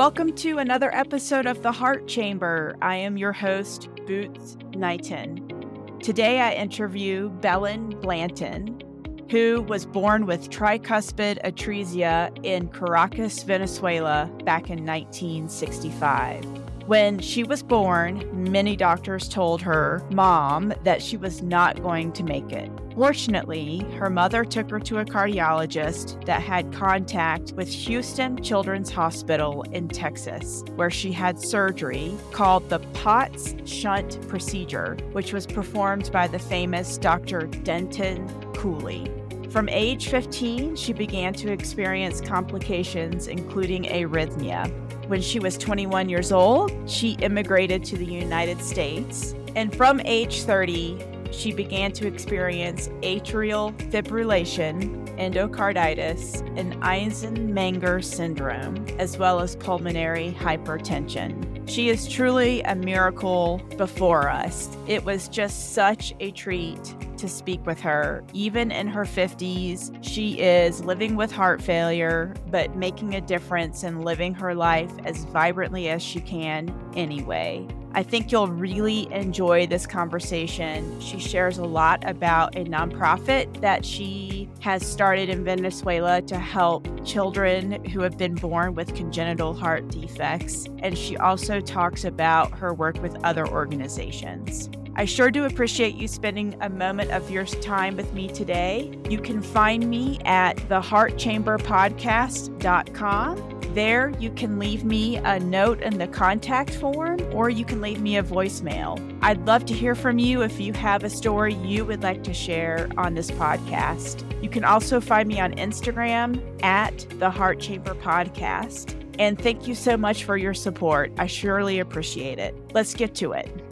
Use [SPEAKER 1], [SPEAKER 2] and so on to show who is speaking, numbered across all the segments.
[SPEAKER 1] Welcome to another episode of The Heart Chamber. I am your host, Boots Knighton. Today I interview Belen Blanton, who was born with tricuspid atresia in Caracas, Venezuela back in 1965. When she was born, many doctors told her mom that she was not going to make it. Fortunately, her mother took her to a cardiologist that had contact with Houston Children's Hospital in Texas, where she had surgery called the Potts Shunt Procedure, which was performed by the famous Dr. Denton Cooley. From age 15, she began to experience complications, including arrhythmia. When she was 21 years old, she immigrated to the United States. And from age 30, she began to experience atrial fibrillation, endocarditis, and Eisenmenger syndrome, as well as pulmonary hypertension. She is truly a miracle before us. It was just such a treat to speak with her. Even in her 50s, she is living with heart failure, but making a difference and living her life as vibrantly as she can anyway. I think you'll really enjoy this conversation. She shares a lot about a nonprofit that she has started in Venezuela to help children who have been born with congenital heart defects. And she also talks about her work with other organizations. I sure do appreciate you spending a moment of your time with me today. You can find me at theheartchamberpodcast.com there, you can leave me a note in the contact form or you can leave me a voicemail. I'd love to hear from you if you have a story you would like to share on this podcast. You can also find me on Instagram at the Heart Chamber Podcast. And thank you so much for your support. I surely appreciate it. Let's get to it.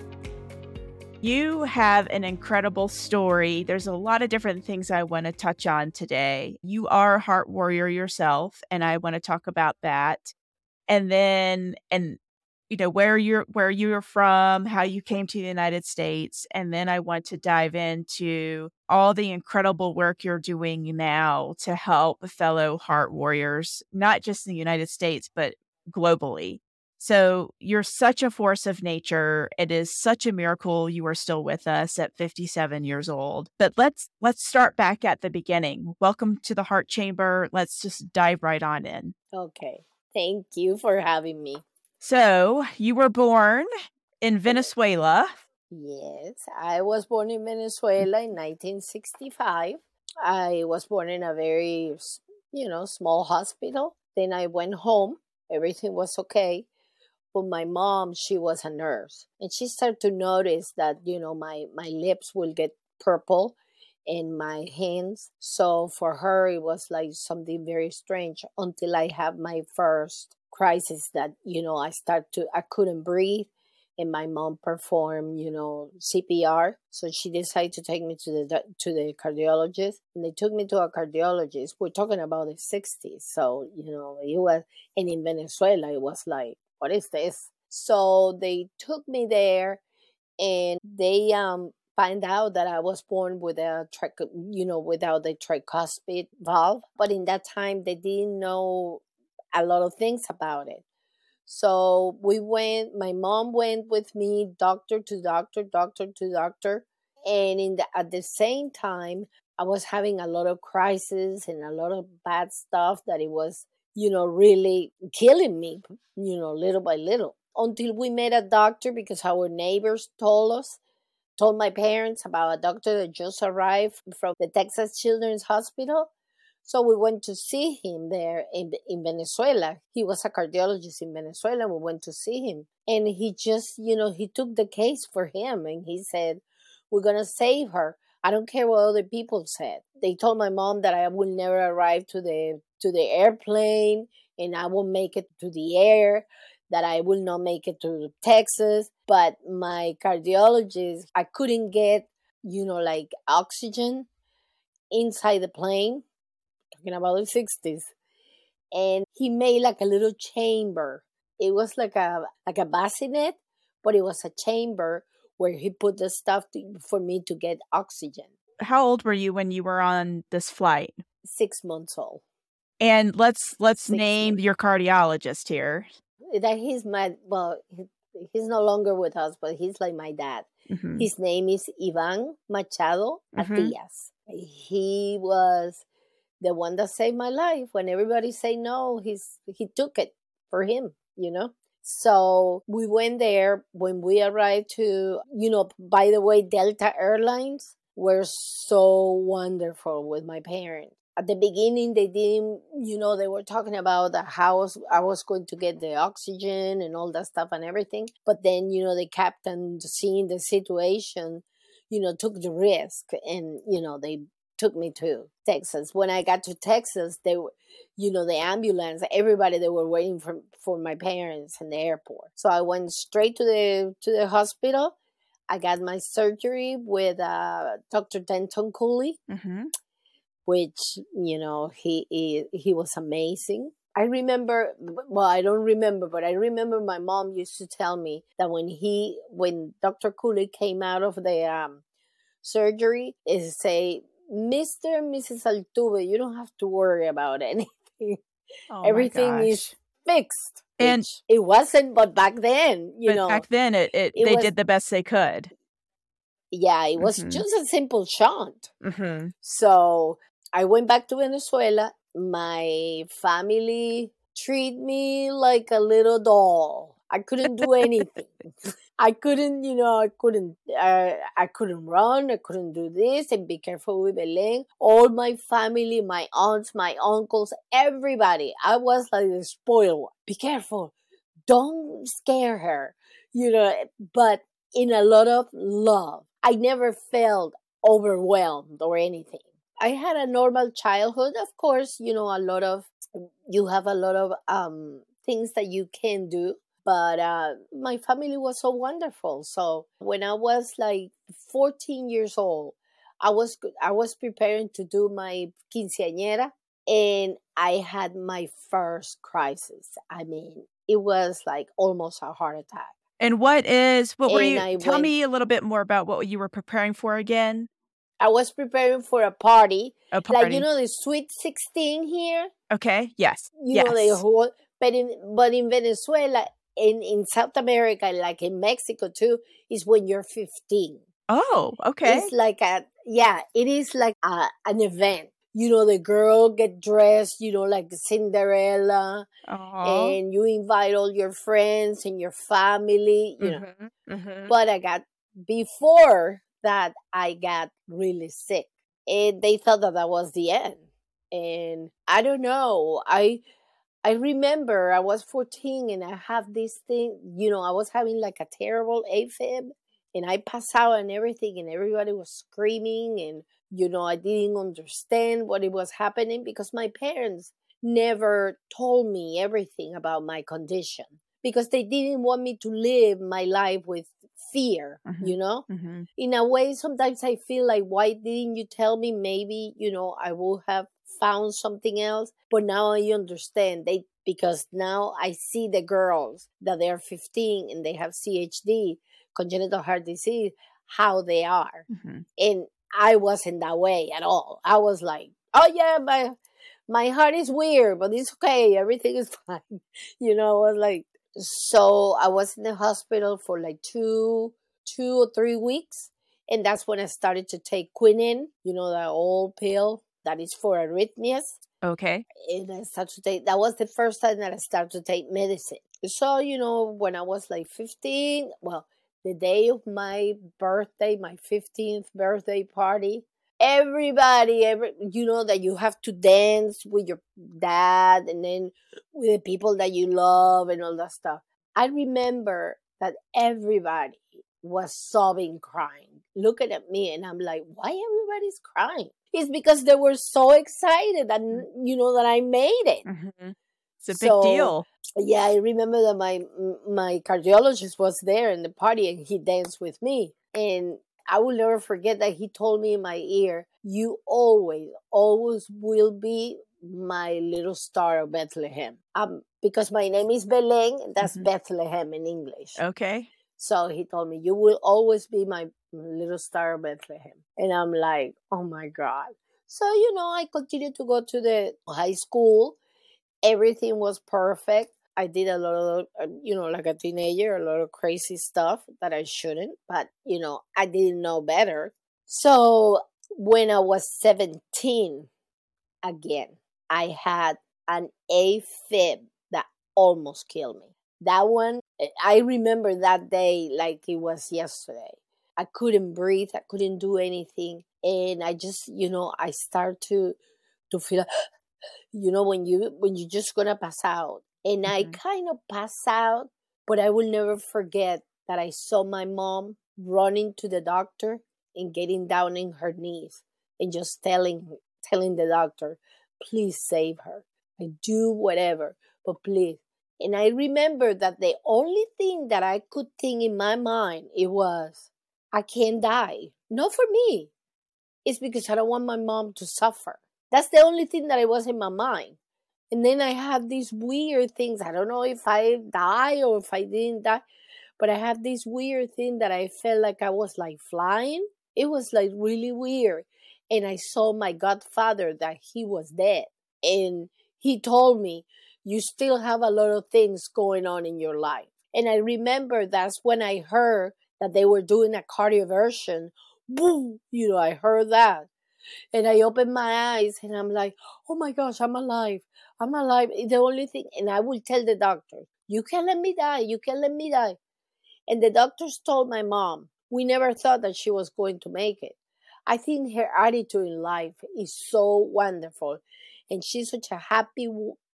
[SPEAKER 1] You have an incredible story. There's a lot of different things I want to touch on today. You are a heart warrior yourself, and I want to talk about that. And then, and you know where you're where you're from, how you came to the United States, and then I want to dive into all the incredible work you're doing now to help fellow heart warriors, not just in the United States but globally. So you're such a force of nature. It is such a miracle you are still with us at 57 years old. But let's let's start back at the beginning. Welcome to the Heart Chamber. Let's just dive right on in.
[SPEAKER 2] Okay. Thank you for having me.
[SPEAKER 1] So, you were born in Venezuela.
[SPEAKER 2] Yes, I was born in Venezuela in 1965. I was born in a very, you know, small hospital. Then I went home. Everything was okay but my mom she was a nurse. And she started to notice that you know my my lips will get purple in my hands. So for her it was like something very strange until i have my first crisis that you know i start to i couldn't breathe and my mom performed you know cpr so she decided to take me to the to the cardiologist and they took me to a cardiologist. We're talking about the 60s so you know it was and in venezuela it was like what is this? So they took me there and they um find out that I was born with a you know without the tricuspid valve but in that time they didn't know a lot of things about it so we went my mom went with me doctor to doctor doctor to doctor and in the, at the same time I was having a lot of crises and a lot of bad stuff that it was you know, really killing me, you know, little by little. Until we met a doctor because our neighbors told us, told my parents about a doctor that just arrived from the Texas Children's Hospital. So we went to see him there in, in Venezuela. He was a cardiologist in Venezuela. We went to see him. And he just, you know, he took the case for him and he said, We're going to save her. I don't care what other people said. They told my mom that I will never arrive to the to the airplane and I will make it to the air, that I will not make it to Texas. But my cardiologist, I couldn't get, you know, like oxygen inside the plane, talking about the 60s. And he made like a little chamber. It was like a like a bassinet, but it was a chamber where he put the stuff to, for me to get oxygen.
[SPEAKER 1] How old were you when you were on this flight?
[SPEAKER 2] Six months old.
[SPEAKER 1] And let's let's name your cardiologist here.
[SPEAKER 2] that he's my well, he's no longer with us, but he's like my dad. Mm-hmm. His name is Ivan Machado mm-hmm. Atias. He was the one that saved my life. When everybody say no, he's he took it for him, you know. So we went there when we arrived to, you know, by the way, Delta Airlines were so wonderful with my parents at the beginning they didn't you know they were talking about the house i was going to get the oxygen and all that stuff and everything but then you know the captain seeing the situation you know took the risk and you know they took me to texas. When i got to texas they were you know the ambulance everybody they were waiting for for my parents in the airport. So i went straight to the to the hospital. I got my surgery with uh, dr denton cooley. Mm-hmm which you know he he, he was amazing. I remember, well, I don't remember, but I remember my mom used to tell me that when he, when Dr. Cooley came out of the um, surgery, is say, Mr. and Mrs. Altuve, you don't have to worry about anything. Oh Everything is fixed. And it wasn't, but back then, you know,
[SPEAKER 1] back then it, it, it they was, did the best they could.
[SPEAKER 2] Yeah, it was mm-hmm. just a simple shunt. Mm-hmm. So I went back to Venezuela. My family treat me like a little doll. I couldn't do anything. I couldn't, you know, I couldn't, uh, I couldn't run. I couldn't do this and be careful with Belen. All my family, my aunts, my uncles, everybody. I was like the spoiled one. Be careful. Don't scare her, you know, but in a lot of love. I never felt overwhelmed or anything. I had a normal childhood. Of course, you know, a lot of, you have a lot of um, things that you can do. But uh, my family was so wonderful. So when I was like 14 years old, I was I was preparing to do my quinceañera, and I had my first crisis. I mean, it was like almost a heart attack.
[SPEAKER 1] And what is what were and you? I tell went, me a little bit more about what you were preparing for again.
[SPEAKER 2] I was preparing for a party. A party. Like you know the sweet sixteen here.
[SPEAKER 1] Okay. Yes.
[SPEAKER 2] You
[SPEAKER 1] yes.
[SPEAKER 2] know the whole but in but in Venezuela in, in South America, like in Mexico too, is when you're fifteen.
[SPEAKER 1] Oh, okay.
[SPEAKER 2] It's like a yeah, it is like a, an event. You know, the girl get dressed, you know, like Cinderella, Aww. and you invite all your friends and your family, you mm-hmm, know. Mm-hmm. But I got before that I got really sick. And they thought that that was the end. And I don't know. I I remember I was 14 and I have this thing, you know, I was having like a terrible AFib and I passed out and everything and everybody was screaming and you know, I didn't understand what it was happening because my parents never told me everything about my condition because they didn't want me to live my life with fear, mm-hmm. you know? Mm-hmm. In a way, sometimes I feel like, why didn't you tell me? Maybe, you know, I would have found something else. But now I understand they because now I see the girls that they're 15 and they have CHD, congenital heart disease, how they are. Mm-hmm. And I wasn't that way at all. I was like, oh yeah, my my heart is weird, but it's okay. Everything is fine. You know, I was like, so I was in the hospital for like two, two or three weeks. And that's when I started to take quinine, you know, that old pill that is for arrhythmias.
[SPEAKER 1] Okay.
[SPEAKER 2] And I started to take, that was the first time that I started to take medicine. So, you know, when I was like 15, well, the day of my birthday, my 15th birthday party, everybody every you know that you have to dance with your dad and then with the people that you love and all that stuff. I remember that everybody was sobbing crying looking at me and i'm like why everybody's crying? It's because they were so excited and you know that i made it. Mm-hmm.
[SPEAKER 1] it's a big so, deal.
[SPEAKER 2] yeah i remember that my my cardiologist was there in the party and he danced with me. And I will never forget that he told me in my ear, You always, always will be my little star of Bethlehem. Um, because my name is Belen, that's mm-hmm. Bethlehem in English.
[SPEAKER 1] Okay.
[SPEAKER 2] So he told me, You will always be my little star of Bethlehem. And I'm like, Oh my God. So, you know, I continued to go to the high school. Everything was perfect. I did a lot of, uh, you know, like a teenager, a lot of crazy stuff that I shouldn't, but, you know, I didn't know better. So when I was 17, again, I had an AFib that almost killed me. That one, eh, I remember that day like it was yesterday. I couldn't breathe, I couldn't do anything. And I just, you know, I start to to feel you know when you when you're just gonna pass out and mm-hmm. i kind of pass out but i will never forget that i saw my mom running to the doctor and getting down in her knees and just telling telling the doctor please save her. I do whatever but please. And i remember that the only thing that i could think in my mind it was i can't die. Not for me. It's because i don't want my mom to suffer. That's the only thing that I was in my mind. And then I have these weird things. I don't know if I die or if I didn't die, but I have this weird thing that I felt like I was like flying. It was like really weird. And I saw my godfather that he was dead. And he told me, You still have a lot of things going on in your life. And I remember that's when I heard that they were doing a cardioversion. Boom! You know, I heard that. And I open my eyes and I'm like, oh my gosh, I'm alive. I'm alive. The only thing, and I will tell the doctor, you can't let me die. You can't let me die. And the doctors told my mom, we never thought that she was going to make it. I think her attitude in life is so wonderful. And she's such a happy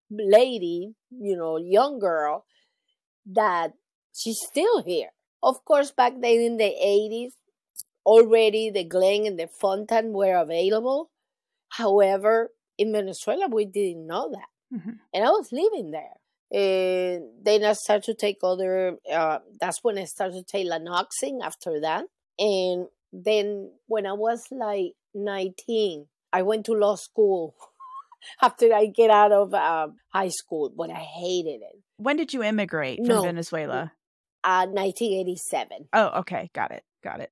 [SPEAKER 2] lady, you know, young girl, that she's still here. Of course, back then in the 80s, already the Glenn and the Fontan were available. However, in Venezuela, we didn't know that. Mm-hmm. And I was living there. And then I started to take other, uh, that's when I started to take Lanoxin after that. And then when I was like 19, I went to law school after I get out of uh, high school, but I hated it.
[SPEAKER 1] When did you immigrate from no, Venezuela?
[SPEAKER 2] Uh, 1987.
[SPEAKER 1] Oh, okay. Got it. Got it.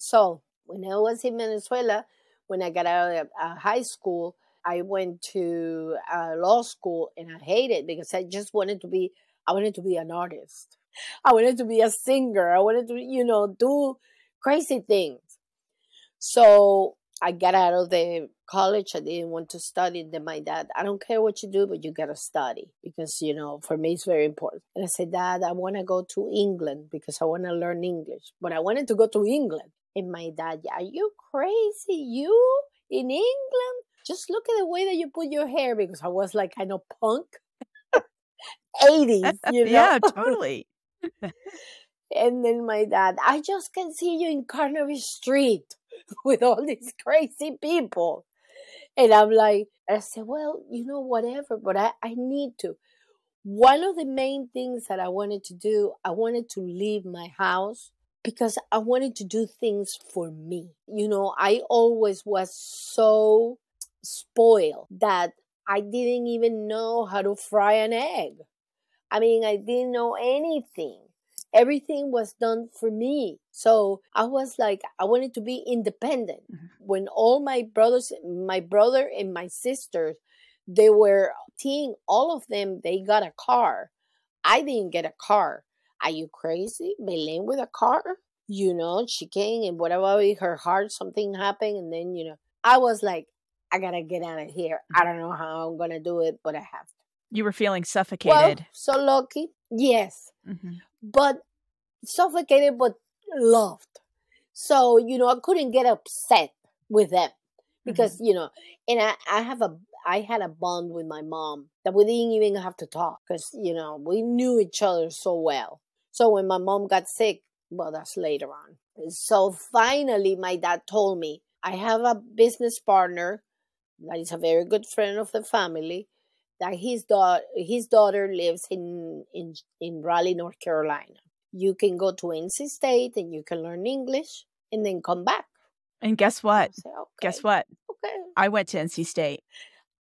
[SPEAKER 2] So when I was in Venezuela, when I got out of uh, high school, I went to uh, law school and I hated because I just wanted to be, I wanted to be an artist. I wanted to be a singer. I wanted to, you know, do crazy things. So I got out of the college. I didn't want to study. Then my dad, I don't care what you do, but you gotta study because you know for me it's very important. And I said, Dad, I want to go to England because I want to learn English. But I wanted to go to England. And my dad, are you crazy? You in England? Just look at the way that you put your hair because I was like kind of punk. 80s, you know?
[SPEAKER 1] yeah, totally.
[SPEAKER 2] and then my dad, I just can see you in Carnaby Street with all these crazy people. And I'm like, I said, well, you know, whatever, but I, I need to. One of the main things that I wanted to do, I wanted to leave my house because I wanted to do things for me. You know, I always was so spoiled that I didn't even know how to fry an egg. I mean, I didn't know anything. Everything was done for me. So I was like, I wanted to be independent. Mm-hmm. When all my brothers, my brother and my sisters, they were teen, all of them, they got a car. I didn't get a car. Are you crazy? Belen with a car? You know, she came and whatever her heart, something happened. And then, you know, I was like, I gotta get out of here. I don't know how I'm gonna do it, but I have to.
[SPEAKER 1] You were feeling suffocated. Well,
[SPEAKER 2] so lucky. Yes. Mm-hmm. But suffocated, but loved. So, you know, I couldn't get upset with them because, mm-hmm. you know, and I, I have a I had a bond with my mom that we didn't even have to talk because, you know, we knew each other so well. So when my mom got sick, well, that's later on. So finally, my dad told me, I have a business partner that is a very good friend of the family that his daughter his daughter lives in in in Raleigh, North Carolina. You can go to NC State and you can learn English and then come back.
[SPEAKER 1] And guess what? Say, okay. Guess what? Okay. I went to NC State.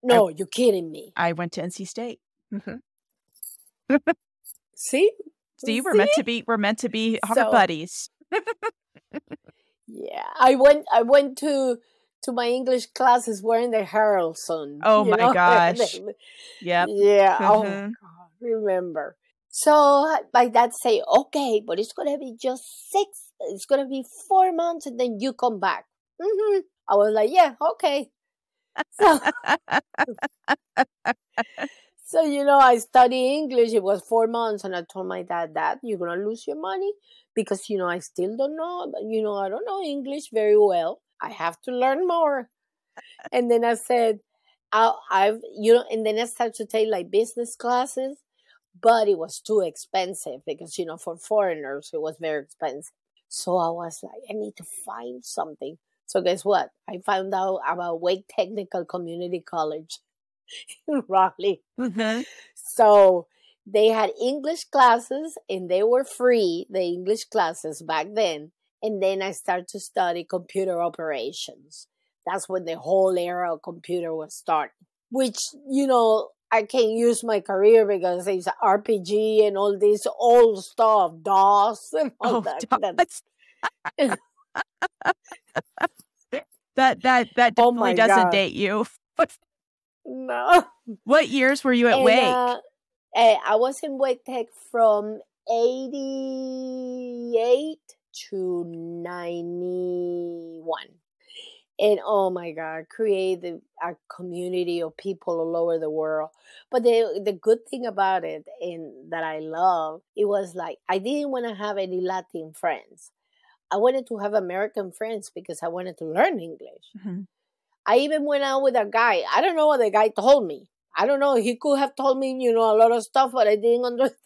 [SPEAKER 2] No, I, you're kidding me.
[SPEAKER 1] I went to NC State.
[SPEAKER 2] Mm-hmm. See,
[SPEAKER 1] See, we're meant to be we're meant to be heart so, buddies.
[SPEAKER 2] yeah, I went I went to to my English classes wearing the Harrelson.
[SPEAKER 1] Oh my know? gosh.
[SPEAKER 2] yeah. Yeah. Oh mm-hmm. God. remember. So my dad say, okay, but it's gonna be just six. It's gonna be four months, and then you come back. Mm-hmm. I was like, yeah, okay. So, so you know, I study English. It was four months, and I told my dad that you're gonna lose your money because you know I still don't know. You know, I don't know English very well. I have to learn more. And then I said, I, I've you know, and then I started to take like business classes but it was too expensive because you know for foreigners it was very expensive so i was like i need to find something so guess what i found out about wake technical community college in raleigh mm-hmm. so they had english classes and they were free the english classes back then and then i started to study computer operations that's when the whole era of computer was starting which you know I can't use my career because it's RPG and all this old stuff, DOS and all
[SPEAKER 1] oh,
[SPEAKER 2] that.
[SPEAKER 1] that that that oh definitely oh doesn't God. date you.
[SPEAKER 2] No.
[SPEAKER 1] What years were you at and, Wake? Uh,
[SPEAKER 2] eh, I was in Wake Tech from eighty eight to ninety one and oh my god create a community of people all over the world but the the good thing about it and that i love it was like i didn't want to have any latin friends i wanted to have american friends because i wanted to learn english mm-hmm. I even went out with a guy i don't know what the guy told me i don't know he could have told me you know a lot of stuff but i didn't understand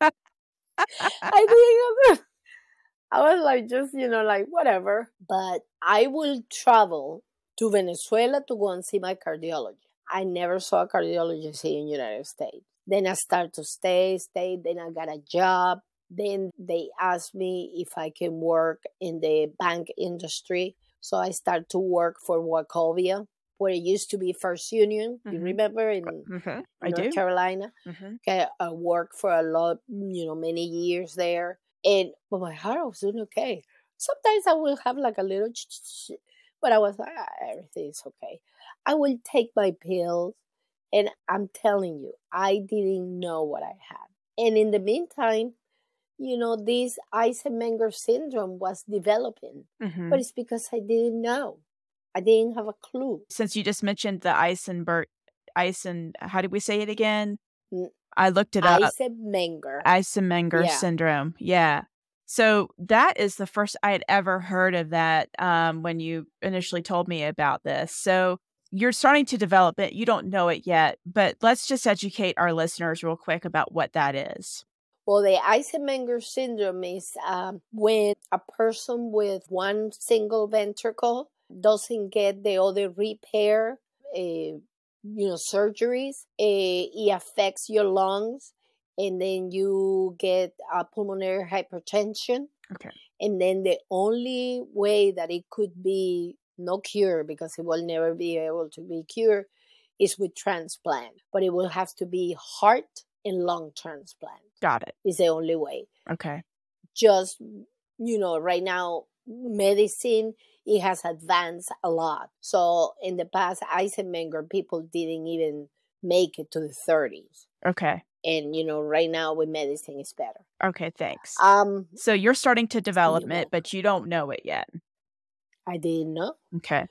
[SPEAKER 2] i didn't understand I was like, just, you know, like, whatever. But I will travel to Venezuela to go and see my cardiologist. I never saw a cardiologist here in the United States. Then I start to stay, stay. Then I got a job. Then they asked me if I can work in the bank industry. So I start to work for Wachovia, where it used to be First Union. Mm-hmm. You remember in mm-hmm. North do. Carolina? Mm-hmm. Okay, I worked for a lot, you know, many years there and but my heart was doing okay. Sometimes I will have like a little, but I was like, ah, everything is okay. I will take my pills, and I'm telling you, I didn't know what I had. And in the meantime, you know, this Eisenmenger syndrome was developing, mm-hmm. but it's because I didn't know. I didn't have a clue.
[SPEAKER 1] Since you just mentioned the Eisenberg, Eisen, how did we say it again? I looked it up.
[SPEAKER 2] Eisenmenger.
[SPEAKER 1] Eisenmenger yeah. syndrome. Yeah. So that is the first I had ever heard of that um, when you initially told me about this. So you're starting to develop it. You don't know it yet, but let's just educate our listeners real quick about what that is.
[SPEAKER 2] Well, the Eisenmenger syndrome is um, when a person with one single ventricle doesn't get the other repair uh, you know surgeries eh, it affects your lungs and then you get a pulmonary hypertension.
[SPEAKER 1] Okay.
[SPEAKER 2] And then the only way that it could be no cure because it will never be able to be cured is with transplant. But it will have to be heart and lung transplant
[SPEAKER 1] got it
[SPEAKER 2] is the only way
[SPEAKER 1] okay
[SPEAKER 2] just you know right now medicine it has advanced a lot. So in the past, Eisenmenger people didn't even make it to the 30s.
[SPEAKER 1] Okay.
[SPEAKER 2] And you know, right now with medicine is better.
[SPEAKER 1] Okay, thanks.
[SPEAKER 2] Um
[SPEAKER 1] so you're starting to develop it, but you don't know it yet.
[SPEAKER 2] I didn't know.
[SPEAKER 1] Okay.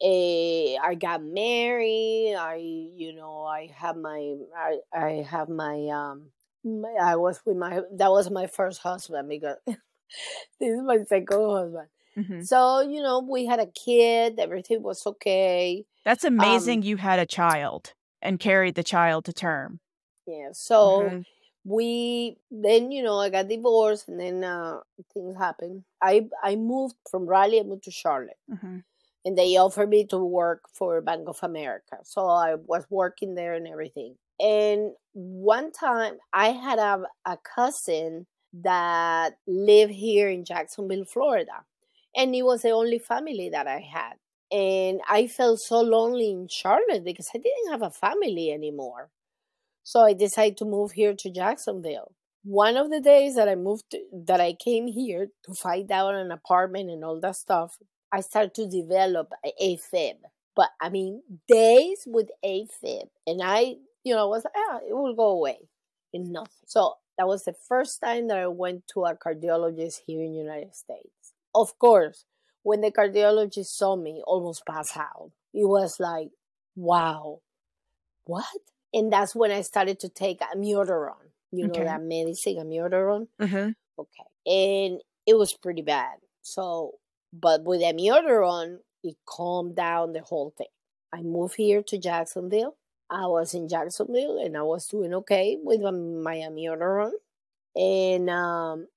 [SPEAKER 2] Uh, I got married. I, you know, I have my, I, I have my, um, my, I was with my, that was my first husband because this is my second husband. Mm-hmm. So, you know, we had a kid, everything was okay.
[SPEAKER 1] That's amazing um, you had a child and carried the child to term.
[SPEAKER 2] Yeah. So mm-hmm. we then, you know, I got divorced and then uh things happened. I I moved from Raleigh, I moved to Charlotte. Mm-hmm. And they offered me to work for Bank of America. So I was working there and everything. And one time I had a, a cousin that lived here in Jacksonville, Florida and it was the only family that I had. And I felt so lonely in Charlotte because I didn't have a family anymore. So I decided to move here to Jacksonville. One of the days that I moved, to, that I came here to find out an apartment and all that stuff, I started to develop AFib. But I mean, days with AFib. And I, you know, was like, ah, it will go away. nothing. So that was the first time that I went to a cardiologist here in the United States. Of course, when the cardiologist saw me, almost pass out. It was like, wow, what? And that's when I started to take amiodarone. You know that medicine, amiodarone.
[SPEAKER 1] Mm-hmm.
[SPEAKER 2] Okay, and it was pretty bad. So, but with amiodarone, it calmed down the whole thing. I moved here to Jacksonville. I was in Jacksonville and I was doing okay with my amiodarone. And um,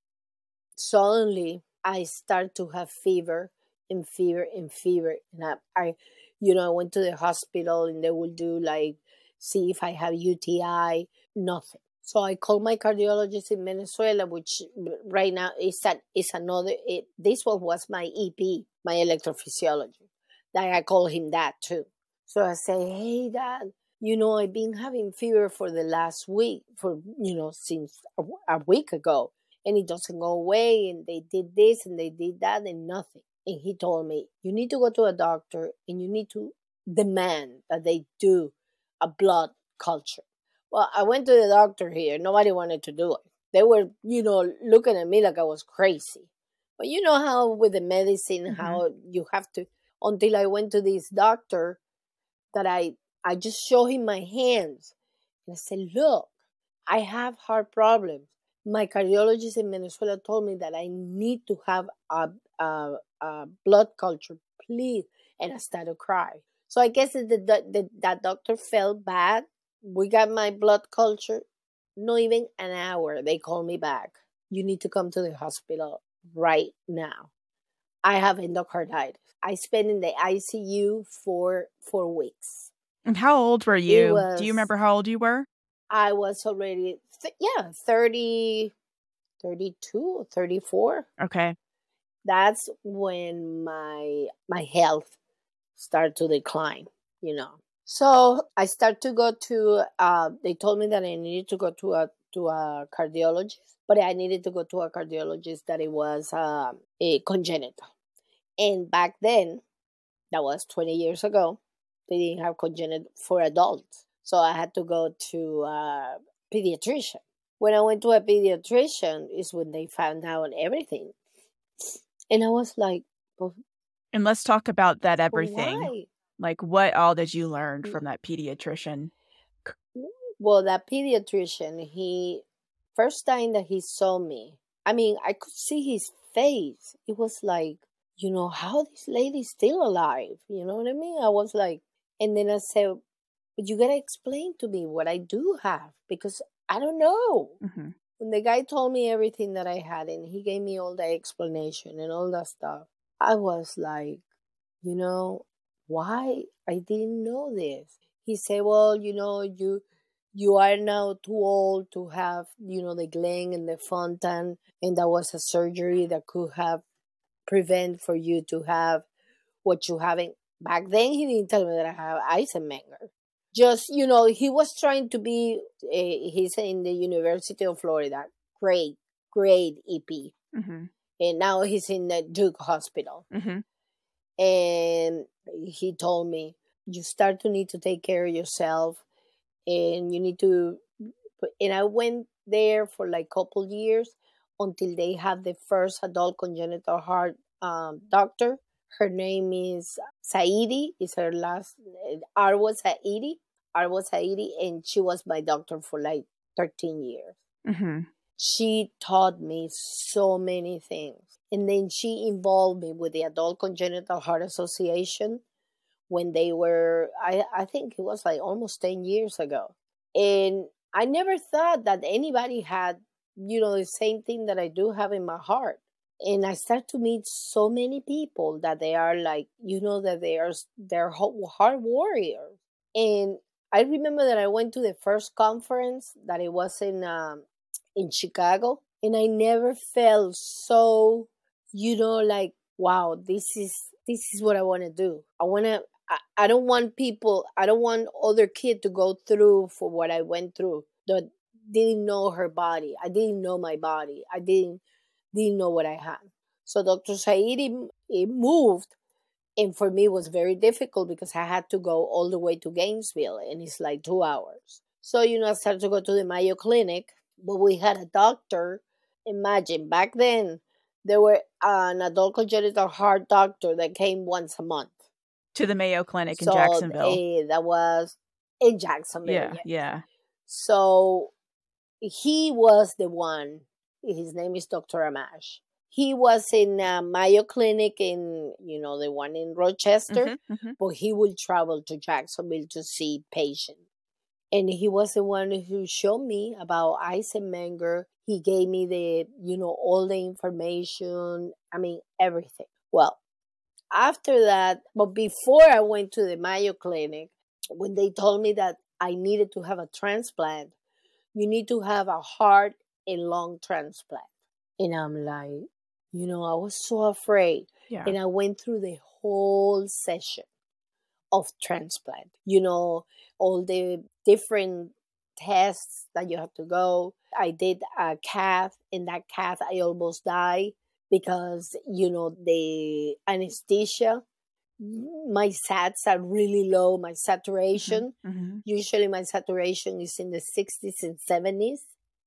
[SPEAKER 2] suddenly I started to have fever and fever and fever. And I, I, you know, I went to the hospital and they would do like, see if I have UTI, nothing. So I called my cardiologist in Venezuela, which right now is that is another. It, this one was my EP, my electrophysiology. That I call him that too. So I say, hey, dad, you know, I've been having fever for the last week, for, you know, since a, a week ago, and it doesn't go away. And they did this and they did that and nothing. And he told me, you need to go to a doctor and you need to demand that they do a blood culture. Well, I went to the doctor here. Nobody wanted to do it. They were, you know, looking at me like I was crazy. But you know how with the medicine, mm-hmm. how you have to, until I went to this doctor that I I just show him my hands and I said, Look, I have heart problems. My cardiologist in Venezuela told me that I need to have a, a, a blood culture, please. And I started to cry. So I guess the, the, the, that doctor felt bad. We got my blood culture. Not even an hour, they call me back. You need to come to the hospital right now. I have endocarditis. I spent in the ICU for four weeks.
[SPEAKER 1] And how old were you? Was, Do you remember how old you were?
[SPEAKER 2] I was already, th- yeah, 30, 32, 34.
[SPEAKER 1] Okay.
[SPEAKER 2] That's when my my health started to decline, you know. So I started to go to. Uh, they told me that I needed to go to a to a cardiologist, but I needed to go to a cardiologist that it was uh, a congenital. And back then, that was twenty years ago, they didn't have congenital for adults. So I had to go to a pediatrician. When I went to a pediatrician is when they found out everything. And I was like, well,
[SPEAKER 1] and let's talk about that everything.
[SPEAKER 2] Why?
[SPEAKER 1] Like what all did you learn mm. from that pediatrician?
[SPEAKER 2] Well, that pediatrician, he first time that he saw me, I mean, I could see his face. It was like, you know, how this lady's still alive. You know what I mean? I was like, and then I said, but you got to explain to me what I do have because I don't know.
[SPEAKER 1] Mm-hmm.
[SPEAKER 2] When the guy told me everything that I had and he gave me all the explanation and all that stuff, I was like, you know, why I didn't know this. He said, well, you know, you you are now too old to have, you know, the Glenn and the Fontan, and that was a surgery that could have prevent for you to have what you haven't Back then, he didn't tell me that I have Eisenmenger. Just, you know, he was trying to be, uh, he's in the University of Florida. Great, great EP.
[SPEAKER 1] Mm-hmm.
[SPEAKER 2] And now he's in the Duke Hospital.
[SPEAKER 1] Mm-hmm.
[SPEAKER 2] And he told me, you start to need to take care of yourself and you need to, and I went there for like couple years until they have the first adult congenital heart um, doctor her name is Saidi, is her last Arwa Saidi. Arwa Saidi, and she was my doctor for like 13 years.
[SPEAKER 1] Mm-hmm.
[SPEAKER 2] She taught me so many things. And then she involved me with the Adult Congenital Heart Association when they were, I, I think it was like almost 10 years ago. And I never thought that anybody had, you know, the same thing that I do have in my heart and I start to meet so many people that they are like, you know, that they are they're hard warriors. And I remember that I went to the first conference that it was in um, in Chicago, and I never felt so, you know, like wow, this is this is what I want to do. I want to. I, I don't want people. I don't want other kid to go through for what I went through. That didn't know her body. I didn't know my body. I didn't didn't know what I had. So Dr. Saidi moved, and for me it was very difficult because I had to go all the way to Gainesville, and it's like two hours. So, you know, I started to go to the Mayo Clinic, but we had a doctor. Imagine back then, there were an adult congenital heart doctor that came once a month
[SPEAKER 1] to the Mayo Clinic
[SPEAKER 2] so
[SPEAKER 1] in Jacksonville.
[SPEAKER 2] eh, that was in Jacksonville.
[SPEAKER 1] yeah,
[SPEAKER 2] yeah.
[SPEAKER 1] yeah.
[SPEAKER 2] So he was the one. His name is Dr. Amash. He was in uh, Mayo Clinic in, you know, the one in Rochester,
[SPEAKER 1] Mhm, mhm.
[SPEAKER 2] but he would travel to Jacksonville to see patients. And he was the one who showed me about Eisenmenger. He gave me the, you know, all the information. I mean, everything. Well, after that, but before I went to the Mayo Clinic, when they told me that I needed to have a transplant, you need to have a heart and lung transplant. And I'm like, you know, I was so afraid.
[SPEAKER 1] Yeah.
[SPEAKER 2] And I went through the whole session of transplant, you know, all the different tests that you have to go. I did a cath. In that cath, I almost died because, you know, the anesthesia, my sats are really low, my saturation.
[SPEAKER 1] Mhm.
[SPEAKER 2] Usually my saturation is in the 60s and 70s.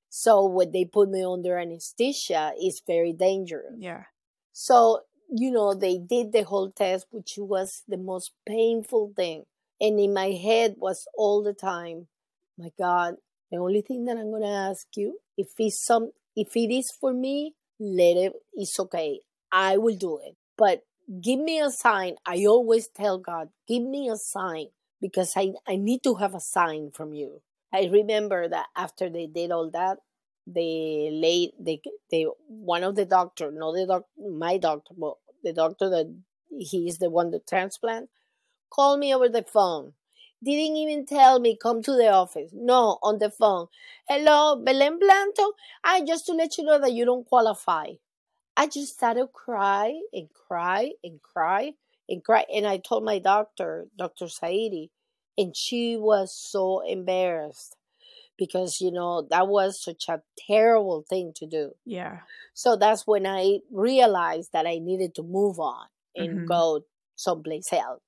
[SPEAKER 2] So when they put me under anesthesia, it's very dangerous.
[SPEAKER 1] Yeah.
[SPEAKER 2] So, you know, they did the whole test, which was the most painful thing. And in my head was all the time, my God, the only thing that I'm gonna ask you, if it's some if it is for me, let it it's okay. I will do it. But give me a sign. I always tell God, give me a sign because I, I need to have a sign from you. I remember that after they did all that, the late the they one of the doctor, not the doc, my doctor, but the doctor that he is the one that transplant, called me over the phone. Didn't even tell me come to the office. No, on the phone. Hello, Belen Blanto. I just to let you know that you don't qualify. I just started cry and cry and cry and cry. And I told my doctor, Dr. Saidi, and she was so embarrassed because, you know, that was such a terrible thing to do.
[SPEAKER 1] Yeah.
[SPEAKER 2] So that's when I realized that I needed to move on and
[SPEAKER 1] Mhm.
[SPEAKER 2] go someplace else.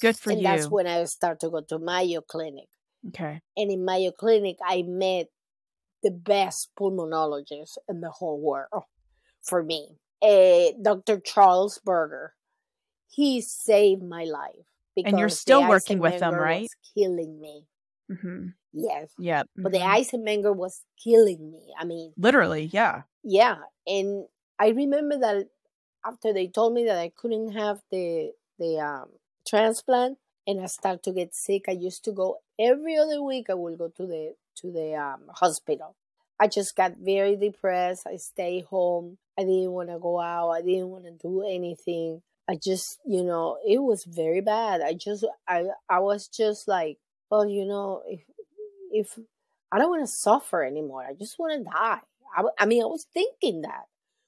[SPEAKER 1] Good for you.
[SPEAKER 2] and
[SPEAKER 1] you.
[SPEAKER 2] that's when I started to go to Mayo Clinic.
[SPEAKER 1] okay.
[SPEAKER 2] And in Mayo Clinic, I met the best pulmonologist in the whole world for me, uh, Dr. Charles Burger. He saved my life.
[SPEAKER 1] And you're still working with them, right?
[SPEAKER 2] Killing me.
[SPEAKER 1] Hmm
[SPEAKER 2] Yes.
[SPEAKER 1] Yep.
[SPEAKER 2] But the
[SPEAKER 1] mhm.
[SPEAKER 2] Eisenmenger was killing me. I mean,
[SPEAKER 1] Literally, yeah.
[SPEAKER 2] yeah. And I remember that after they told me that I couldn't have the the um, transplant and I started to get sick, I used to go every other week. I will go to the to the um, hospital. I just got very depressed. I stayed home. I didn't want to go out. I didn't want to do anything. I just, you know, it was very bad. I just, I, I was just like, well, you know, if, if I don't want to suffer anymore, I just want to die. I mean, I was thinking that,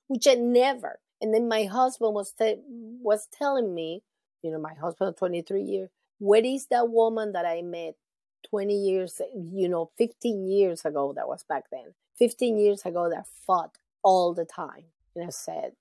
[SPEAKER 2] which I never. And then my husband was te- was telling me, you know, my husband of 23 years, where is that woman that I met 20 years, you know, 15 years ago, that was back then, 15 years ago that fought all the time. And I said,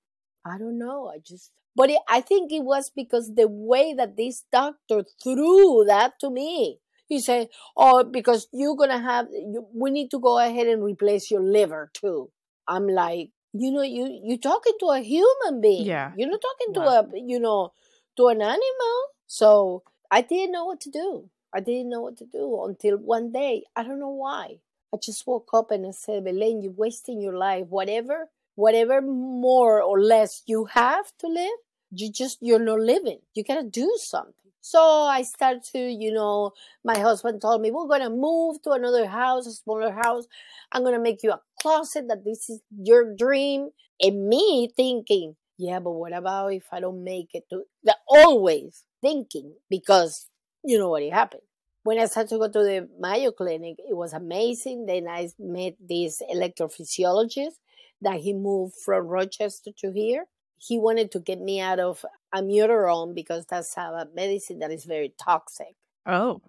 [SPEAKER 2] I don't know. I just, but it, I think it was because the way that this doctor threw that to me. He said, "Oh, because you're gonna have, you, we need to go ahead and replace your liver too." I'm like, you know, you you talking to a human being.
[SPEAKER 1] Yeah.
[SPEAKER 2] You're not talking to a, you know, to an animal. So I didn't know what to do. I didn't know what to do until one day. I don't know why. I just woke up and I said, Belen, you're wasting your life. Whatever, whatever more or less you have to live, you just, you're not living. You gotta do something. So I started to, you know, my husband told me, we're gonna move to another house, a smaller house. I'm gonna make you a closet that this is your dream. And me thinking, yeah, but what about if I don't make it to, the, always thinking because you know what happened when I started to go to the Mayo Clinic, it was amazing. Then I met this electrophysiologist that he moved from Rochester to here. He wanted to get me out of amiodarone because that's a medicine that is very toxic.
[SPEAKER 1] Oh.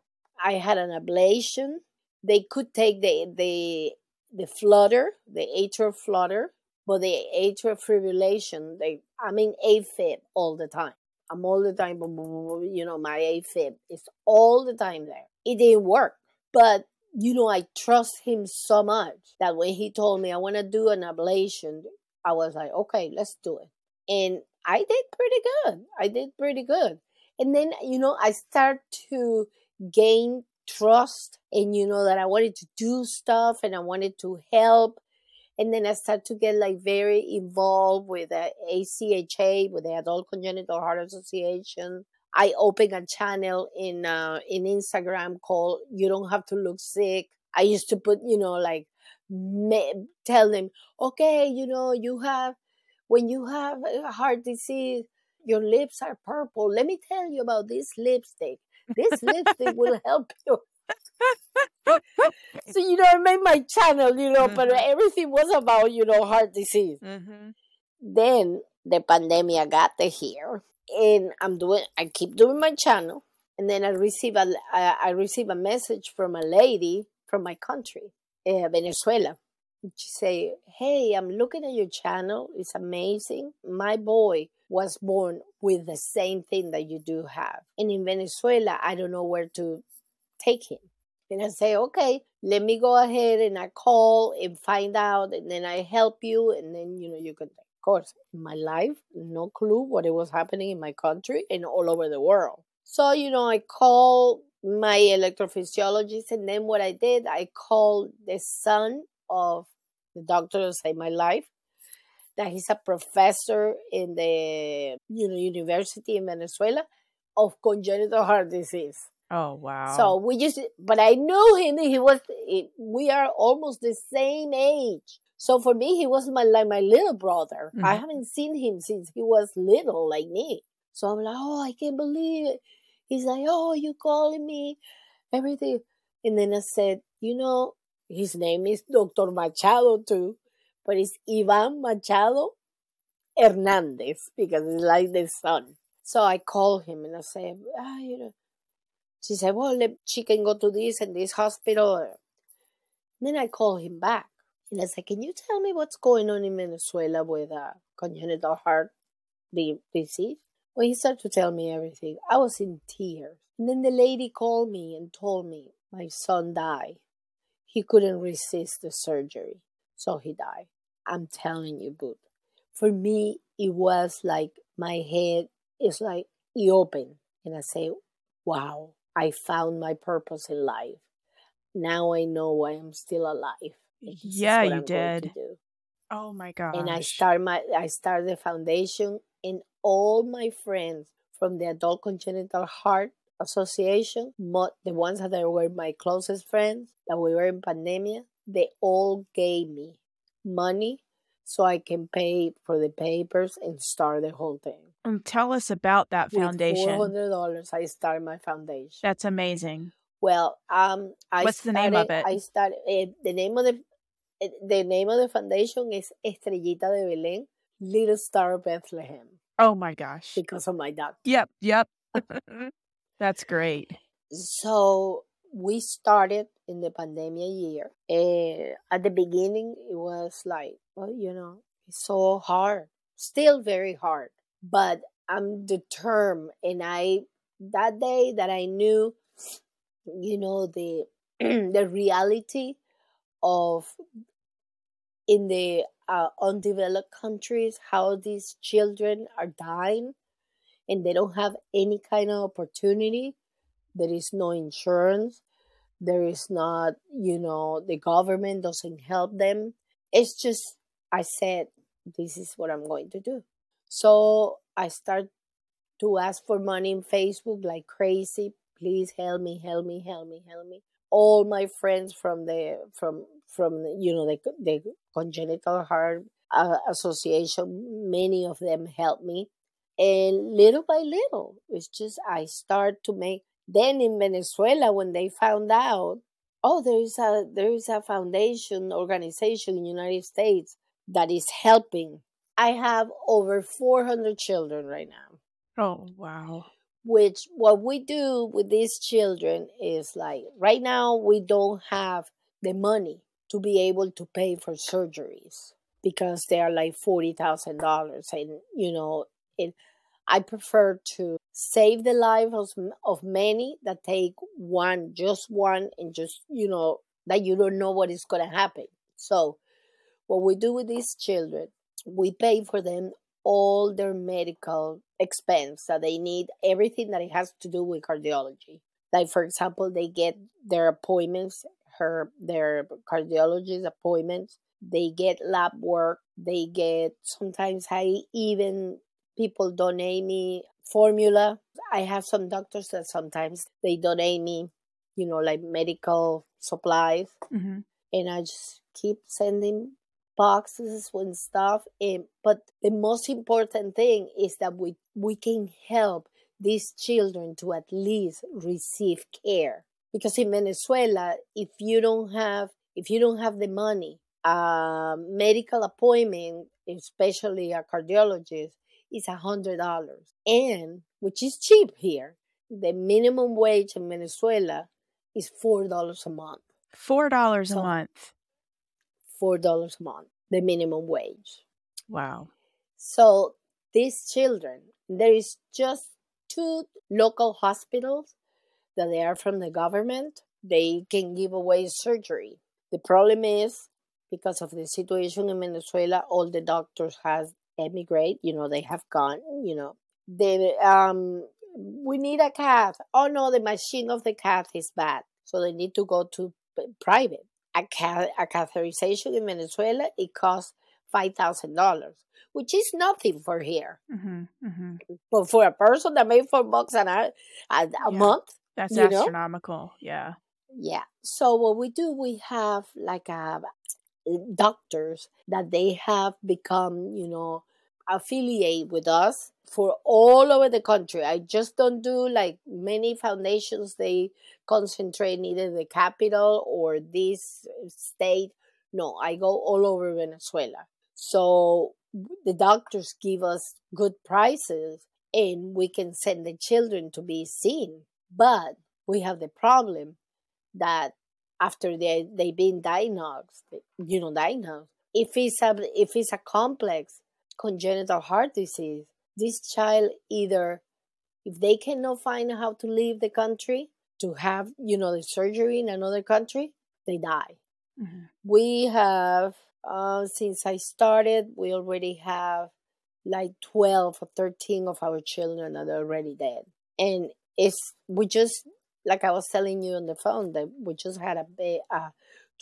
[SPEAKER 2] I had an ablation. They could take the the the flutter, the atrial flutter, but the atrial fibrillation, they I'm in AFib all the time. I'm all the time, you know, my AFib is all the time there. It didn't work. But you know, I trust him so much that when he told me I want to do an ablation, I was like, okay, let's do it. And I did pretty good. I did pretty good. And then, you know, I start to gain trust and, you know, that I wanted to do stuff and I wanted to help. And then I start to get like very involved with the ACHA, with the Adult Congenital Heart Association. I opened a channel in uh, in Instagram called "You Don't Have to Look Sick." I used to put, you know, like tell them, okay, you know, you have when you have heart disease, your lips are purple. Let me tell you about this lipstick. This lipstick will help you. so you know, I made my channel, you know, mm-hmm. but everything was about you know heart disease. Mm-hmm. Then the pandemic got here, and I'm doing. I keep doing my channel, and then I receive a I, I receive a message from a lady from my country, uh, Venezuela. Say, "Hey, I'm looking at your channel. It's amazing. My boy was born with the same thing that you do have, and in Venezuela, I don't know where to take him." And I say, "Okay, let me go ahead and I call and find out, and then I help you, and then you know you can." Of course, in my life, no clue what it was happening in my country and all over the world. So you know, I called my electrophysiologist, and then what I did, I called the son of the doctor saved my life. That he's a professor in the you know university in Venezuela of congenital heart disease.
[SPEAKER 1] Oh wow!
[SPEAKER 2] So we just, but I knew him. He was. We are almost the same age. So for me, he was my like my little brother. Mm-hmm. I haven't seen him since he was little, like me. So I'm like, oh, I can't believe it. He's like, oh, you calling me, everything. And then I said, you know, his name is Dr. Machado too, but it's Ivan Machado Hernandez because it's like the son. So I called him and I said, ah, you know, she said, well, she can go to this and this hospital. Then I called him back and I said, can you tell me what's going on in Venezuela with uh, congenital heart disease? Well, he started to tell me everything. I was in tears. And then the lady called me and told me my son died he couldn't resist the surgery, so he died. I'm telling you, but for me, it was like my head is like it opened, and I say, "Wow, I found my purpose in life. Now I know why I'm still alive."
[SPEAKER 1] Yeah, you I'm did. Oh my god!
[SPEAKER 2] And I start my I start the foundation, and all my friends from the Adult Congenital Heart Association, the ones that were my closest friends, that we were in pandemia, they all gave me money so I can pay for the papers and start the whole thing.
[SPEAKER 1] And tell us about that foundation.
[SPEAKER 2] Four hundred dollars. I started my foundation.
[SPEAKER 1] That's amazing.
[SPEAKER 2] Well, um, I
[SPEAKER 1] what's
[SPEAKER 2] started,
[SPEAKER 1] the name of it?
[SPEAKER 2] I started uh, the name of the uh, the name of the foundation is Estrellita de Belén, Little Star of Bethlehem.
[SPEAKER 1] Oh my gosh!
[SPEAKER 2] Because of my dog.
[SPEAKER 1] Yep, yep. That's great.
[SPEAKER 2] So we started in the pandemic year. And at the beginning, it was like, well, you know, it's so hard, still very hard. But I'm determined, and I that day that I knew, you know, the the reality of in the uh, undeveloped countries how these children are dying and they don't have any kind of opportunity. There is no insurance. There is not you know the government doesn't help them. It's just i said this is what i'm going to do. So i start to ask for money in facebook like crazy. Please help me help me help me help me. All my friends from the from from you know the, the congenital heart uh, association many of them helped me and little by little it's just i start to make then in Venezuela, when they found out, oh, there is a there is a foundation organization in the United States that is helping. I have over 400 children right now.
[SPEAKER 1] Oh, wow.
[SPEAKER 2] Which what we do with these children is like right now we don't have the money to be able to pay for surgeries because they are like $40,000 and you know, it I prefer to save the lives of, many that take one, just one, and just, you know, that you don't know what is going to happen. So, what we do with these children, we pay for them all their medical expense that they need, everything that it has to do with cardiology. Like, for example, they get their appointments, her their cardiologist appointments, they get lab work, they get sometimes I even people donate me formula. I have some doctors that sometimes they donate me, you know, like medical supplies, mm-hmm. and I just keep sending boxes and stuff. And but the most important thing is that we we can help these children to at least receive care because in Venezuela, if you don't have if you don't have the money, a medical appointment, especially a cardiologist, is a hundred dollars, and which is cheap here. The minimum wage in Venezuela is four dollars a month.
[SPEAKER 1] Four dollars so, a month.
[SPEAKER 2] Four dollars a month, the minimum wage.
[SPEAKER 1] Wow.
[SPEAKER 2] So these children, there is just two local hospitals that they are from the government. They can give away surgery. The problem is because of the situation in Venezuela, all the doctors has emigrate. You know, they have gone. You know, they um we need a cath. Oh no, the machine of the cath is bad, so they need to go to private. A, cath- a catheterization in Venezuela it costs five thousand dollars, which is nothing for here. Mm-hmm, mm-hmm. But for a person that made four bucks an hour, a, a yeah. month,
[SPEAKER 1] that's astronomical. Know? Yeah.
[SPEAKER 2] Yeah. So what we do, we have like a doctors that they have become, you know, affiliate with us for all over the country. I just don't do like many foundations, they concentrate either the capital or this state. No, I go all over Venezuela. So the doctors give us good prices and we can send the children to be seen. But we have the problem that after they they've been diagnosed, you know, diagnosed, if it's a if it's a complex congenital heart disease, this child either if they cannot find how to leave the country to have you know the surgery in another country, they die. Mm-hmm. We have uh, since I started, we already have like 12 or 13 of our children that are already dead. And it's, we just like I was telling you on the phone that we just had a, a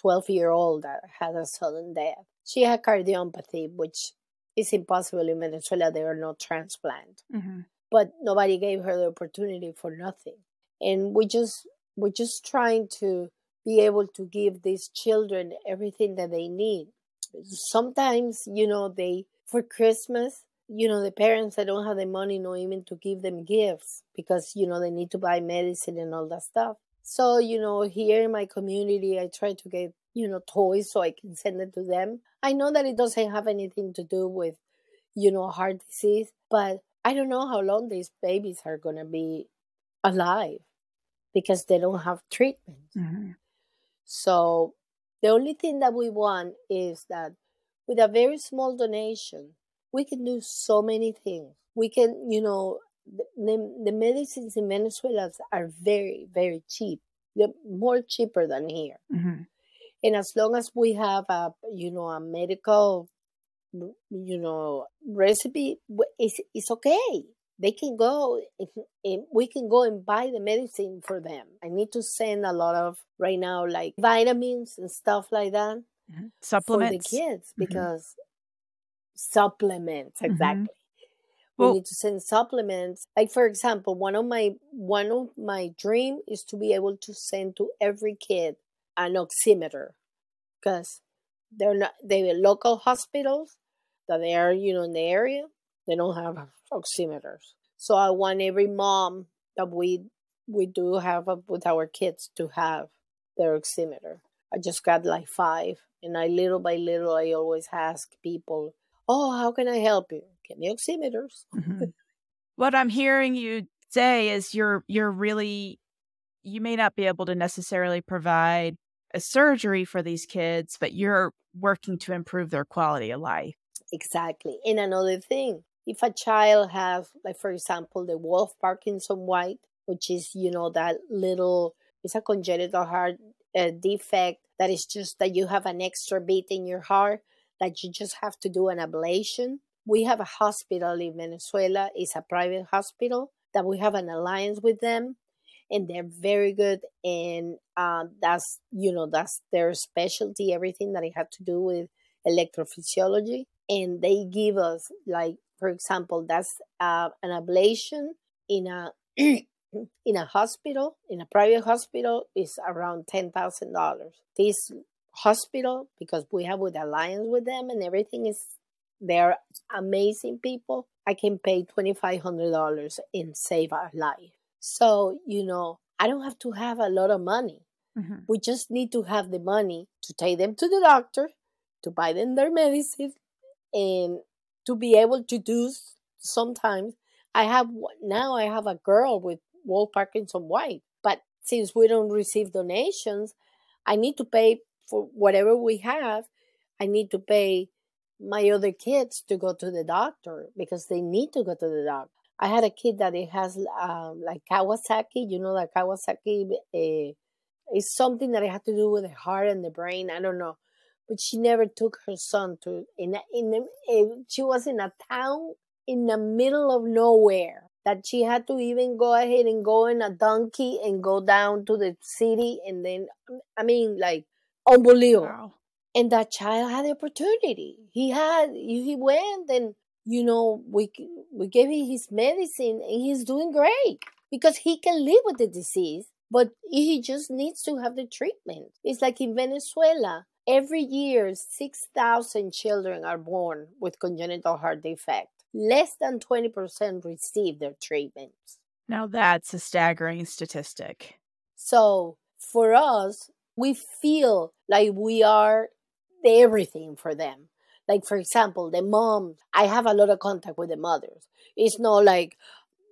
[SPEAKER 2] 12 year old that had a sudden death. She had cardiomyopathy, which is impossible in Venezuela. They are not transplant, mm-hmm. but nobody gave her the opportunity for nothing. And we just we're just trying to be able to give these children everything that they need. Sometimes, you know, they for Christmas you know the parents that don't have the money no even to give them gifts because you know they need to buy medicine and all that stuff so you know here in my community i try to get you know toys so i can send it to them i know that it doesn't have anything to do with you know heart disease but i don't know how long these babies are going to be alive because they don't have treatment mm-hmm. so the only thing that we want is that with a very small donation we can do so many things. We can, you know, the, the medicines in Venezuela are very, very cheap. They're more cheaper than here. Mm-hmm. And as long as we have a, you know, a medical, you know, recipe, it's, it's okay. They can go, and we can go and buy the medicine for them. I need to send a lot of, right now, like vitamins and stuff like that.
[SPEAKER 1] Supplements.
[SPEAKER 2] For the kids mm-hmm. because supplements mm-hmm. exactly mm-hmm. we need to send supplements like for example one of my one of my dream is to be able to send to every kid an oximeter because they're not they local hospitals that they are you know in the area they don't have oximeters so i want every mom that we we do have with our kids to have their oximeter i just got like five and i little by little i always ask people oh, how can I help you? Get me oximeters.
[SPEAKER 1] Mm-hmm. what I'm hearing you say is you're you're really you may not be able to necessarily provide a surgery for these kids, but you're working to improve their quality of life.
[SPEAKER 2] Exactly. And another thing, if a child has, like for example, the Wolff Parkinson White, which is you know that little, it's a congenital heart uh, defect that is just that you have an extra beat in your heart that you just have to do an ablation. We have a hospital in Venezuela. It's a private hospital that we have an alliance with them and they're very good and uh, that's you know that's their specialty everything that it had to do with electrophysiology. And they give us like for example that's uh, an ablation in a in a hospital in a private hospital is around ten thousand dollars. This hospital because we have with alliance with them and everything is they're amazing people i can pay $2500 and save a life so, you know, I don't have to have a lot of money. Mm-hmm. We just need to have the money to take them to the doctor, to buy them their medicine, and to be able to do sometimes. I have now I have a girl with Wolff Parkinson White, but since we don't receive donations, I need to pay for whatever we have. I need to pay my other kids to go to the doctor because they need to go to the doctor. I had a kid that it has um, like Kawasaki. You know that Kawasaki uh, is something that it had to do with the heart and the brain. I don't know, but she never took her son to in a, in a, eh, she was in a town in the middle of nowhere that she had to even go ahead and go in a donkey and go down to the city and then I mean like unbelievable. Wow. And that child had the opportunity. He had he went and you know, we we gave him his medicine and he's doing great because he can live with the disease, but he just needs to have the treatment. It's like in Venezuela, every year 6,000 children are born with congenital heart defect. Less than 20% receive their treatments.
[SPEAKER 1] Now that's a staggering statistic.
[SPEAKER 2] So, for us, we feel like we are everything for them like for example the mom i have a lot of contact with the mothers it's not like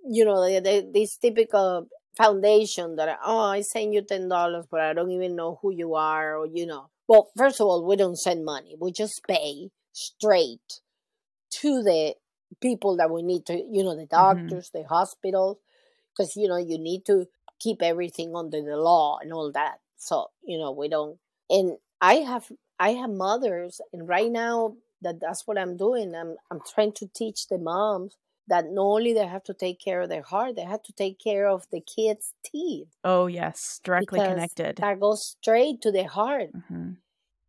[SPEAKER 2] you know the, the, this typical foundation that oh i send you ten dollars but i don't even know who you are or you know well first of all we don't send money we just pay straight to the people that we need to you know the mm-hmm. doctors mm-hmm. the hospitals because you know you need to keep everything under the law and all that so you know we don't and i have i have mothers and right now that that's what I'm doing. I'm I'm trying to teach the moms that not only they have to take care of their heart, they have to take care of the kids' teeth.
[SPEAKER 1] Oh yes, directly connected.
[SPEAKER 2] That goes straight to the heart. Mm-hmm.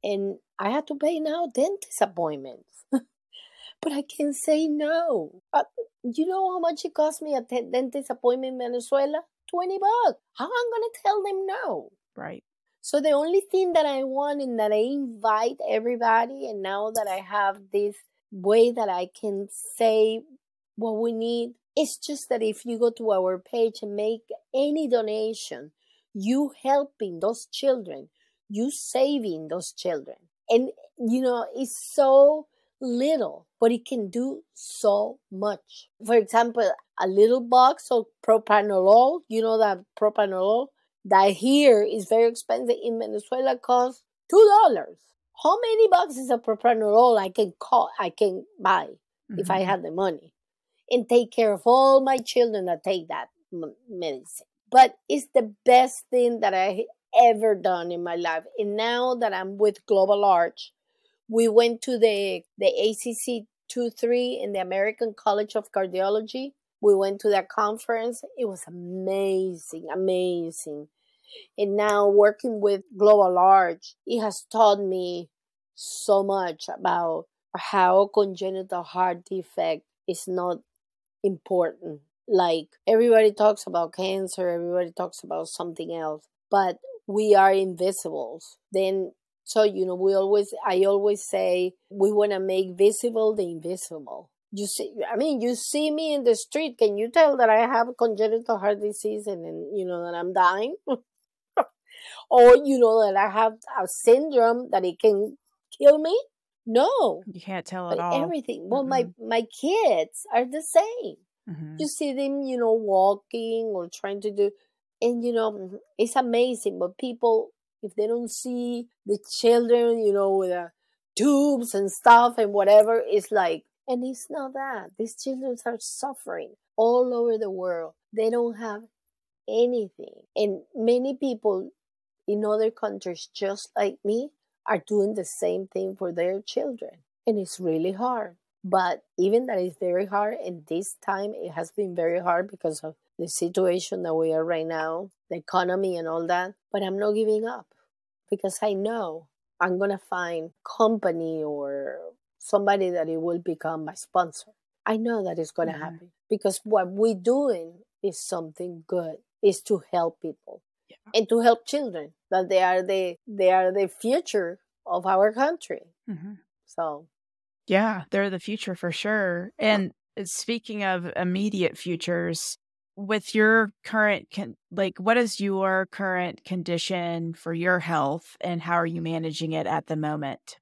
[SPEAKER 2] And I had to pay now dentist appointments, but I can say no. Uh, you know how much it cost me a t- dentist appointment in Venezuela? Twenty bucks. How am I gonna tell them no?
[SPEAKER 1] Right.
[SPEAKER 2] So the only thing that I want and that I invite everybody, and now that I have this way that I can say what we need, it's just that if you go to our page and make any donation, you helping those children, you saving those children. And you know, it's so little, but it can do so much. For example, a little box of propranolol, you know that propranolol that here is very expensive in Venezuela costs two dollars. How many boxes of propranolol I can call I can buy mm-hmm. if I mm-hmm. had the money and take care of all my children that take that medicine. But it's the best thing that I ever done in my life. And now that I'm with Global Arch, we went to the the ACC two three in the American College of Cardiology we went to that conference. It was amazing, amazing. And now working with Global Arch, it has taught me so much about how congenital heart defect is not important. Like everybody talks about cancer, everybody talks about something else, but we are invisibles. Then so you know we always I always say we want to make visible the invisible you see i mean you see me in the street can you tell that i have congenital heart disease and, and you know that i'm dying or you know that i have a syndrome that it can kill me no
[SPEAKER 1] you can't tell at all
[SPEAKER 2] everything well mm-hmm. my my kids are the same mm-hmm. you see them you know walking or trying to do and you know it's amazing but people if they don't see the children you know with the tubes and stuff and whatever it's like And it's not that. These children are suffering all over the world. They don't have anything. And many people in other countries, just like me, are doing the same thing for their children. And it's really hard. But even that is very hard, and this time it has been very hard because of the situation that we are right now, the economy and all that. But I'm not giving up because I know I'm going to find company or somebody that it will become my sponsor. I know that it's going to mm-hmm. happen because what we're doing is something good, is to help people yeah. and to help children that they are the they are the future of our country. Mm-hmm. So,
[SPEAKER 1] yeah, they're the future for sure. And speaking of immediate futures, with your current con- like what is your current condition for your health and how are you managing it at the moment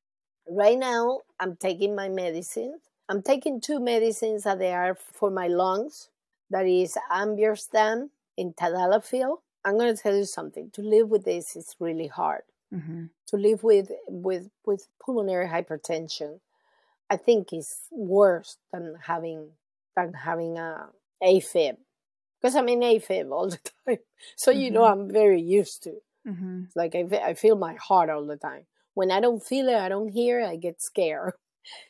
[SPEAKER 2] right now i'm taking my medicine i'm taking two medicines that they are for my lungs that is ambrisentan and tadalafil i'm going to tell you something to live with this is really hard mm-hmm. to live with with with pulmonary hypertension i think is worse than having than having a afib because I'm in AFib all the time. So, mm-hmm. you know, mm-hmm. I'm very used to mm-hmm. Like, I, I feel my heart all the time. When I don't feel it, I don't hear it, I get scared.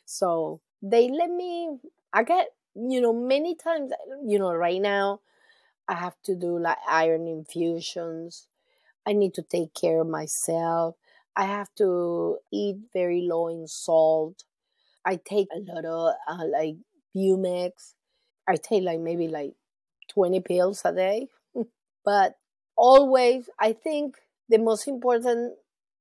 [SPEAKER 2] So, they let me, I get, you know, many times, you know, right now, I have to do like iron infusions. I need to take care of myself. I have to eat very low in salt. I take a lot of uh, like Bumex. I take like maybe like 20 pills a day. but always, I think the most important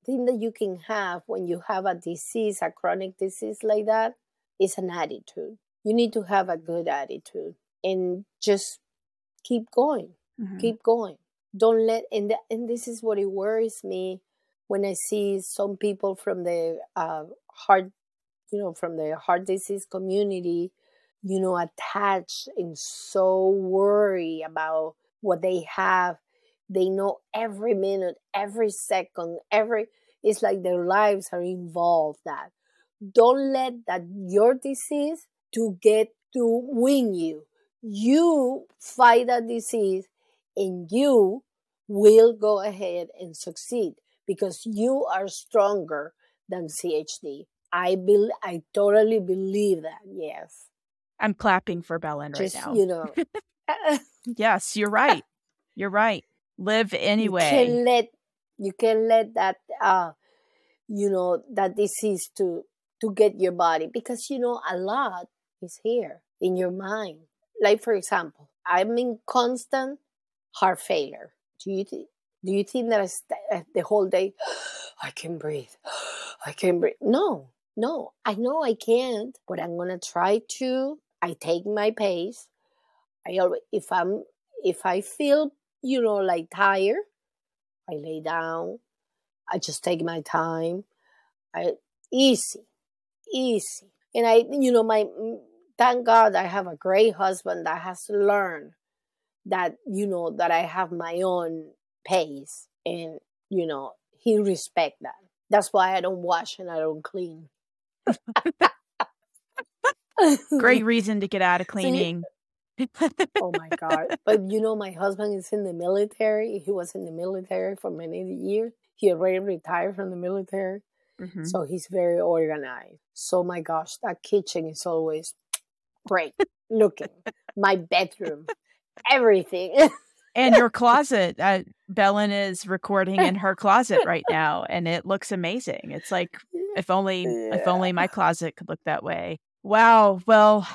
[SPEAKER 2] thing that you can have when you have a disease, a chronic disease like that, is an attitude. You need to have a good attitude and just keep going. Mm-hmm. Keep going. Don't let and the, and this is what it worries me when I see some people from the uh, heart, you know, from the heart disease community you know, attached and so worried about what they have. They know every minute, every second, every it's like their lives are involved that. Don't let that your disease to get to win you. You fight that disease and you will go ahead and succeed because you are stronger than CHD. I be, I totally believe that. Yes.
[SPEAKER 1] I'm clapping for Belen right
[SPEAKER 2] Just,
[SPEAKER 1] now.
[SPEAKER 2] You know.
[SPEAKER 1] yes, you're right. You're right. Live anyway.
[SPEAKER 2] You can let you can let that uh you know that disease to to get your body because you know a lot is here in your mind. Like for example, I'm in constant heart failure. Do you th- do you think that I st- uh, the whole day I can breathe? I can breathe. No, no, I know I can't, but I'm gonna try to I take my pace. I always, if I'm if I feel you know like tired, I lay down. I just take my time. I easy, easy, and I you know my thank God I have a great husband that has learned that you know that I have my own pace and you know he respect that. That's why I don't wash and I don't clean.
[SPEAKER 1] Great reason to get out of cleaning.
[SPEAKER 2] oh my god! But you know, my husband is in the military. He was in the military for many years. He already retired from the military, mm-hmm. so he's very organized. So my gosh, that kitchen is always great looking. my bedroom, everything.
[SPEAKER 1] and your closet. Uh, Belen is recording in her closet right now, and it looks amazing. It's like if only yeah. if only my closet could look that way. Wow. Well,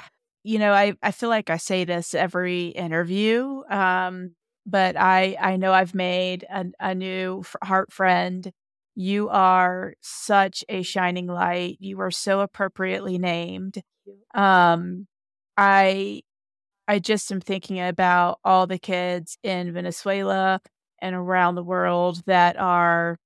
[SPEAKER 1] you know, I, I feel like I say this every interview, um, but I, I know I've made a, a new heart friend. You are such a shining light. You are so appropriately named. Um, I, I just am thinking about all the kids in Venezuela and around the world that are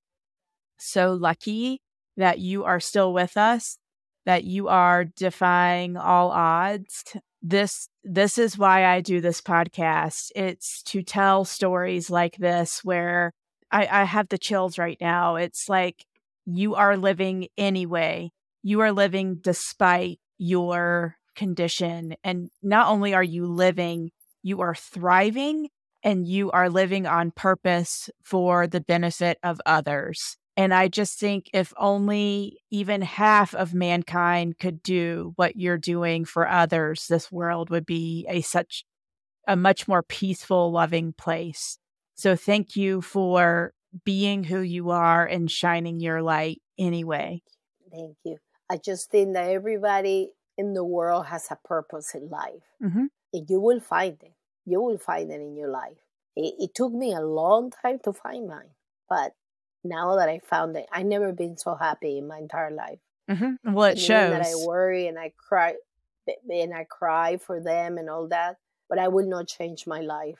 [SPEAKER 1] so lucky that you are still with us that you are defying all odds. This this is why I do this podcast. It's to tell stories like this where I, I have the chills right now. It's like you are living anyway. You are living despite your condition. And not only are you living, you are thriving and you are living on purpose for the benefit of others. And I just think if only even half of mankind could do what you're doing for others, this world would be a such a much more peaceful, loving place. So thank you for being who you are and shining your light anyway.
[SPEAKER 2] Thank you. I just think that everybody in the world has a purpose in life. Mm-hmm. And you will find it. You will find it in your life. It, it took me a long time to find mine, but now that I found it, I've never been so happy in my entire life.
[SPEAKER 1] Mm-hmm. Well, it shows
[SPEAKER 2] that I worry and I cry, and I cry for them and all that. But I will not change my life.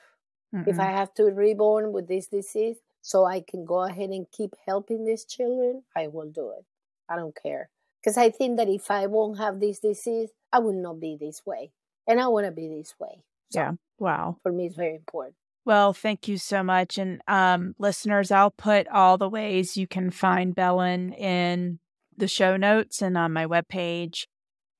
[SPEAKER 2] Mm-mm. If I have to reborn with this disease, so I can go ahead and keep helping these children, I will do it. I don't care. Because I think that if I won't have this disease, I will not be this way. And I want to be this way.
[SPEAKER 1] So yeah. Wow.
[SPEAKER 2] For me, it's very important.
[SPEAKER 1] Well, thank you so much. And um, listeners, I'll put all the ways you can find Belen in the show notes and on my webpage.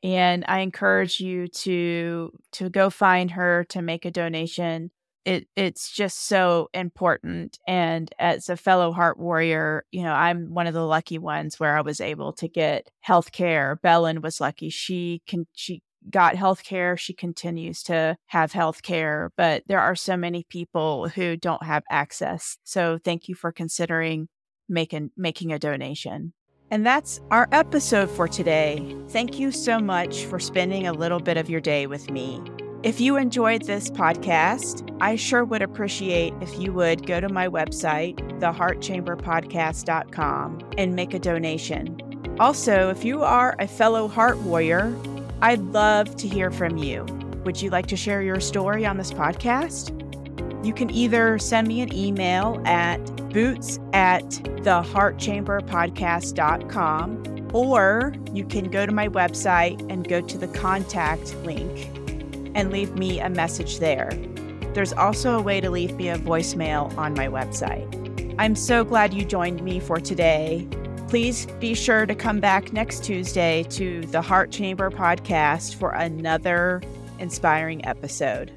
[SPEAKER 1] And I encourage you to to go find her to make a donation. It it's just so important. And as a fellow heart warrior, you know, I'm one of the lucky ones where I was able to get health care. Belen was lucky. She can she got health care. She continues to have health care, but there are so many people who don't have access. So thank you for considering making making a donation. And that's our episode for today. Thank you so much for spending a little bit of your day with me. If you enjoyed this podcast, I sure would appreciate if you would go to my website, theheartchamberpodcast.com, and make a donation. Also, if you are a fellow heart warrior I'd love to hear from you. Would you like to share your story on this podcast? You can either send me an email at boots at theheartchamberpodcast.com or you can go to my website and go to the contact link and leave me a message there. There's also a way to leave me a voicemail on my website. I'm so glad you joined me for today. Please be sure to come back next Tuesday to the Heart Chamber podcast for another inspiring episode.